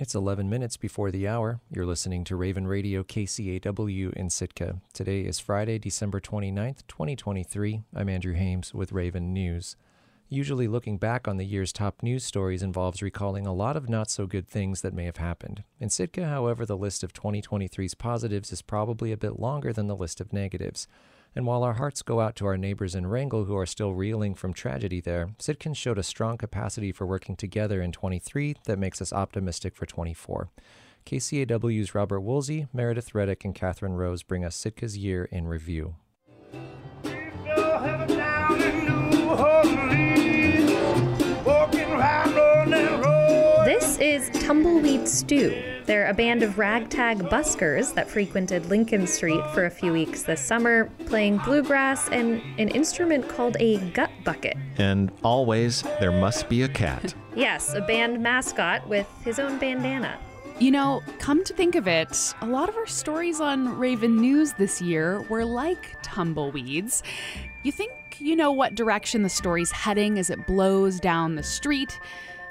It's 11 minutes before the hour. You're listening to Raven Radio KCAW in Sitka. Today is Friday, December 29th, 2023. I'm Andrew Hames with Raven News. Usually, looking back on the year's top news stories involves recalling a lot of not so good things that may have happened. In Sitka, however, the list of 2023's positives is probably a bit longer than the list of negatives. And while our hearts go out to our neighbors in Wrangell who are still reeling from tragedy there, Sitkans showed a strong capacity for working together in 23 that makes us optimistic for 24. KCAW's Robert Woolsey, Meredith Reddick, and Catherine Rose bring us Sitka's year in review. Tumbleweed Stew. They're a band of ragtag buskers that frequented Lincoln Street for a few weeks this summer, playing bluegrass and an instrument called a gut bucket. And always there must be a cat. Yes, a band mascot with his own bandana. You know, come to think of it, a lot of our stories on Raven News this year were like tumbleweeds. You think you know what direction the story's heading as it blows down the street,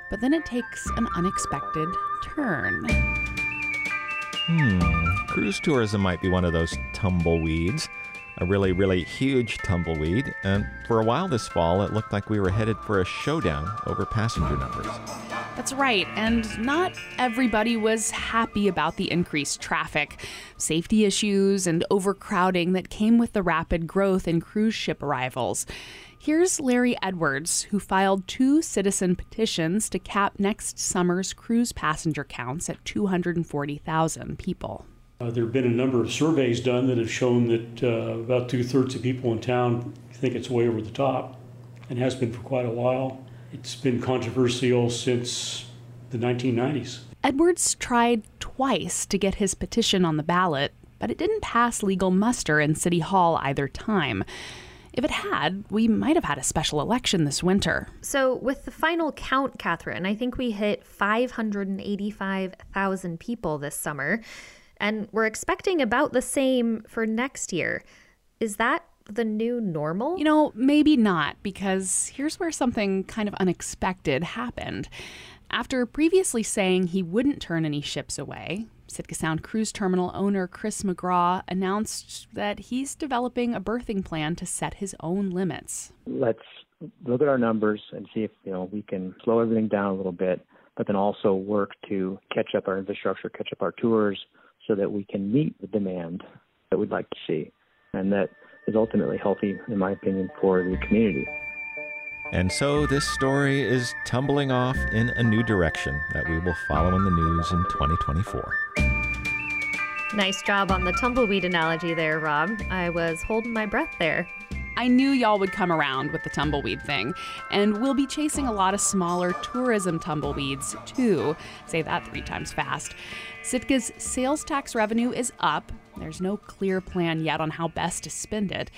but then it takes an unexpected turn. Hmm, cruise tourism might be one of those tumbleweeds. A really, really huge tumbleweed, and for a while this fall, it looked like we were headed for a showdown over passenger numbers. That's right, and not everybody was happy about the increased traffic, safety issues, and overcrowding that came with the rapid growth in cruise ship arrivals. Here's Larry Edwards, who filed two citizen petitions to cap next summer's cruise passenger counts at 240,000 people. Uh, there have been a number of surveys done that have shown that uh, about two thirds of people in town think it's way over the top and has been for quite a while. It's been controversial since the 1990s. Edwards tried twice to get his petition on the ballot, but it didn't pass legal muster in City Hall either time. If it had, we might have had a special election this winter. So, with the final count, Catherine, I think we hit 585,000 people this summer, and we're expecting about the same for next year. Is that the new normal? You know, maybe not, because here's where something kind of unexpected happened. After previously saying he wouldn't turn any ships away, Sitka Sound Cruise Terminal owner Chris McGraw announced that he's developing a berthing plan to set his own limits. Let's look at our numbers and see if you know we can slow everything down a little bit, but then also work to catch up our infrastructure, catch up our tours, so that we can meet the demand that we'd like to see, and that is ultimately healthy, in my opinion, for the community. And so this story is tumbling off in a new direction that we will follow in the news in 2024. Nice job on the tumbleweed analogy there, Rob. I was holding my breath there. I knew y'all would come around with the tumbleweed thing, and we'll be chasing a lot of smaller tourism tumbleweeds too. Say that three times fast. Sitka's sales tax revenue is up. There's no clear plan yet on how best to spend it.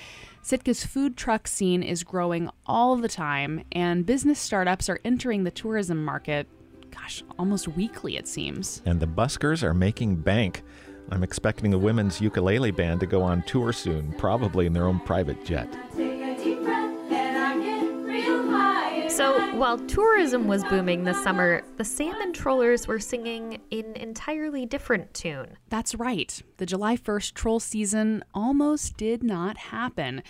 Sitka's food truck scene is growing all the time, and business startups are entering the tourism market, gosh, almost weekly, it seems. And the buskers are making bank. I'm expecting the women's ukulele band to go on tour soon, probably in their own private jet. While tourism was booming this summer, the salmon trollers were singing an entirely different tune. That's right. The July 1st troll season almost did not happen.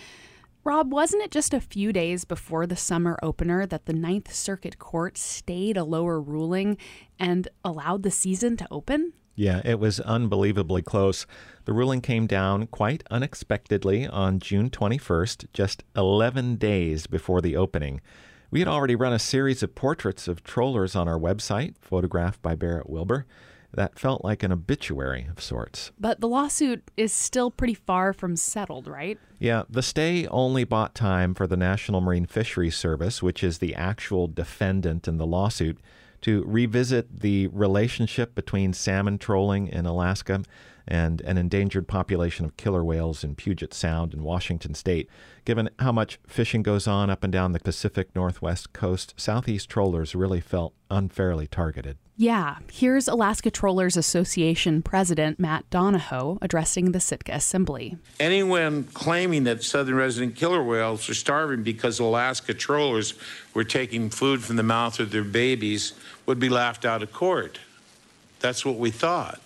Rob, wasn't it just a few days before the summer opener that the Ninth Circuit Court stayed a lower ruling and allowed the season to open? Yeah, it was unbelievably close. The ruling came down quite unexpectedly on June 21st, just 11 days before the opening. We had already run a series of portraits of trollers on our website, photographed by Barrett Wilbur. That felt like an obituary of sorts. But the lawsuit is still pretty far from settled, right? Yeah, the stay only bought time for the National Marine Fisheries Service, which is the actual defendant in the lawsuit, to revisit the relationship between salmon trolling in Alaska and an endangered population of killer whales in Puget Sound in Washington state. Given how much fishing goes on up and down the Pacific Northwest coast, Southeast trollers really felt unfairly targeted. Yeah, here's Alaska Trollers Association President Matt Donahoe addressing the Sitka Assembly. Anyone claiming that southern resident killer whales are starving because Alaska trollers were taking food from the mouth of their babies would be laughed out of court. That's what we thought.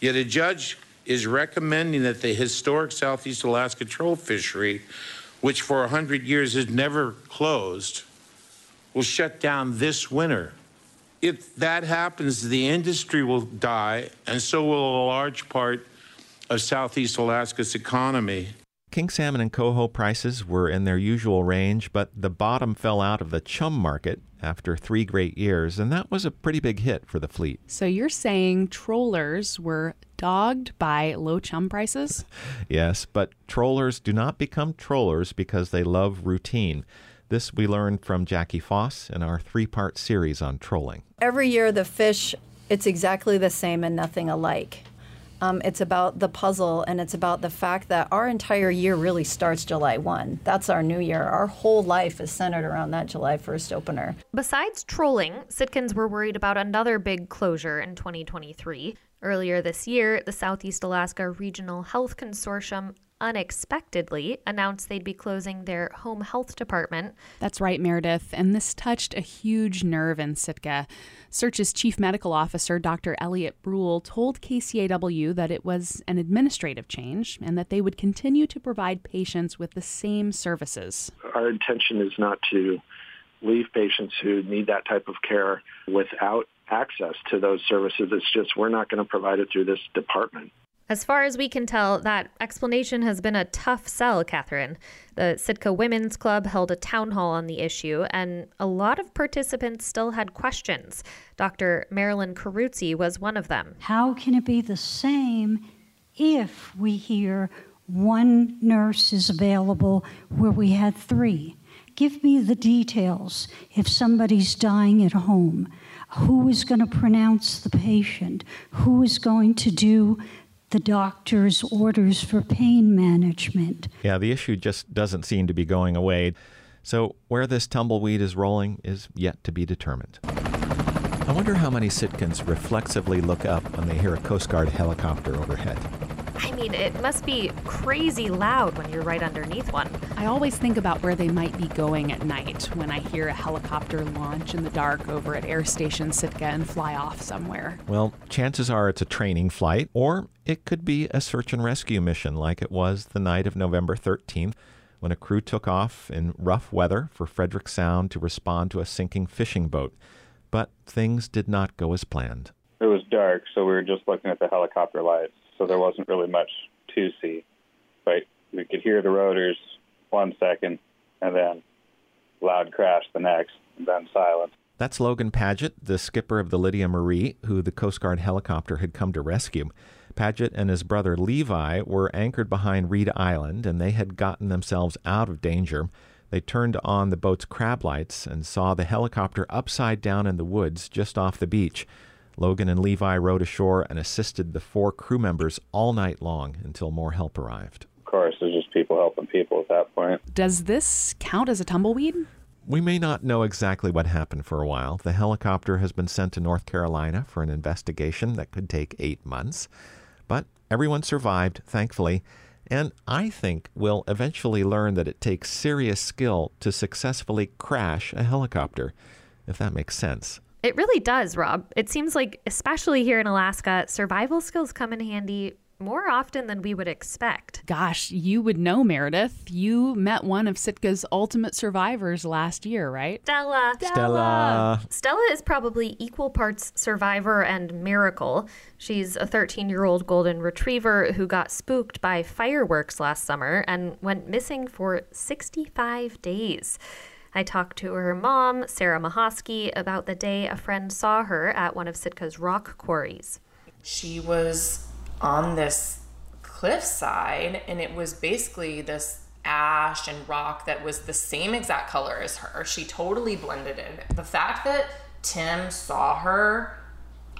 Yet a judge is recommending that the historic Southeast Alaska troll fishery, which for 100 years has never closed, will shut down this winter. If that happens, the industry will die, and so will a large part of Southeast Alaska's economy. King salmon and coho prices were in their usual range, but the bottom fell out of the chum market after three great years, and that was a pretty big hit for the fleet. So you're saying trollers were dogged by low chum prices? yes, but trollers do not become trollers because they love routine. This we learned from Jackie Foss in our three part series on trolling. Every year, the fish, it's exactly the same and nothing alike. Um, it's about the puzzle and it's about the fact that our entire year really starts July 1. That's our new year. Our whole life is centered around that July 1st opener. Besides trolling, Sitkans were worried about another big closure in 2023. Earlier this year, the Southeast Alaska Regional Health Consortium unexpectedly announced they'd be closing their home health department. That's right, Meredith. And this touched a huge nerve in Sitka. SEARHC's chief medical officer, Dr. Elliot Bruhl, told KCAW that it was an administrative change and that they would continue to provide patients with the same services. Our intention is not to leave patients who need that type of care without access to those services. It's just we're not going to provide it through this department. As far as we can tell, that explanation has been a tough sell, Catherine. The Sitka Women's Club held a town hall on the issue, and a lot of participants still had questions. Dr. Marilyn Caruzzi was one of them. How can it be the same if we hear one nurse is available where we had three? Give me the details. If somebody's dying at home, who is going to pronounce the patient? Who is going to do the doctor's orders for pain management. Yeah, the issue just doesn't seem to be going away. So, where this tumbleweed is rolling is yet to be determined. I wonder how many Sitkans reflexively look up when they hear a Coast Guard helicopter overhead. I mean, it must be crazy loud when you're right underneath one. I always think about where they might be going at night when I hear a helicopter launch in the dark over at Air Station Sitka and fly off somewhere. Well, chances are it's a training flight, or it could be a search and rescue mission like it was the night of November 13th when a crew took off in rough weather for Frederick Sound to respond to a sinking fishing boat. But things did not go as planned. It was dark, so we were just looking at the helicopter lights so there wasn't really much to see. But we could hear the rotors one second, and then loud crash the next, and then silence. That's Logan Paget, the skipper of the Lydia Marie, who the Coast Guard helicopter had come to rescue. Paget and his brother Levi were anchored behind Reed Island, and they had gotten themselves out of danger. They turned on the boat's crab lights and saw the helicopter upside down in the woods just off the beach. Logan and Levi rowed ashore and assisted the four crew members all night long until more help arrived. Of course, there's just people helping people at that point. Does this count as a tumbleweed? We may not know exactly what happened for a while. The helicopter has been sent to North Carolina for an investigation that could take eight months. But everyone survived, thankfully, and I think we'll eventually learn that it takes serious skill to successfully crash a helicopter, if that makes sense. It really does, Rob. It seems like, especially here in Alaska, survival skills come in handy more often than we would expect. Gosh, you would know, Meredith. You met one of Sitka's ultimate survivors last year, right? Stella. Stella. Stella is probably equal parts survivor and miracle. She's a 13 year old golden retriever who got spooked by fireworks last summer and went missing for 65 days. I talked to her mom, Sarah Mahosky, about the day a friend saw her at one of Sitka's rock quarries. She was on this cliffside, and it was basically this ash and rock that was the same exact color as her. She totally blended in. The fact that Tim saw her,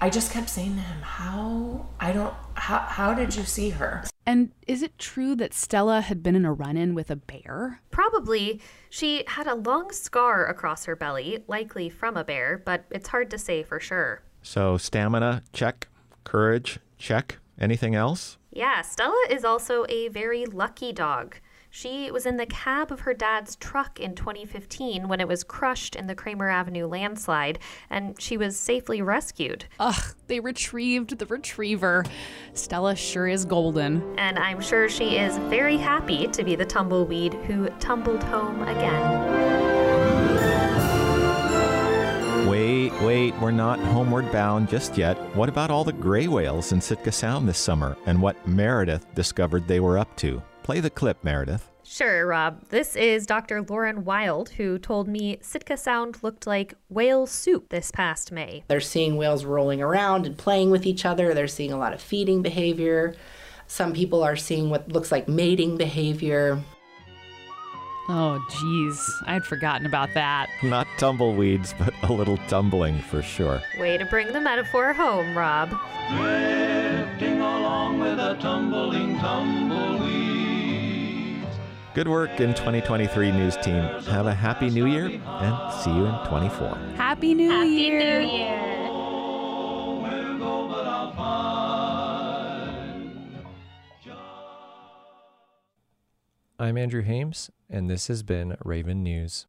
I just kept saying to him, "How? I don't. How? How did you see her?" And is it true that Stella had been in a run in with a bear? Probably. She had a long scar across her belly, likely from a bear, but it's hard to say for sure. So, stamina, check. Courage, check. Anything else? Yeah, Stella is also a very lucky dog. She was in the cab of her dad's truck in 2015 when it was crushed in the Kramer Avenue landslide, and she was safely rescued. Ugh, they retrieved the retriever. Stella sure is golden. And I'm sure she is very happy to be the tumbleweed who tumbled home again. Wait, wait, we're not homeward bound just yet. What about all the gray whales in Sitka Sound this summer and what Meredith discovered they were up to? Play the clip, Meredith. Sure, Rob. This is Dr. Lauren Wild, who told me Sitka Sound looked like whale soup this past May. They're seeing whales rolling around and playing with each other. They're seeing a lot of feeding behavior. Some people are seeing what looks like mating behavior. Oh, geez. I'd forgotten about that. Not tumbleweeds, but a little tumbling for sure. Way to bring the metaphor home, Rob. Drifting along with a tumbling tumbleweed. Good work in 2023 news team. Have a happy new year and see you in 24. Happy New Happy Year. New Year. I'm Andrew Hames, and this has been Raven News.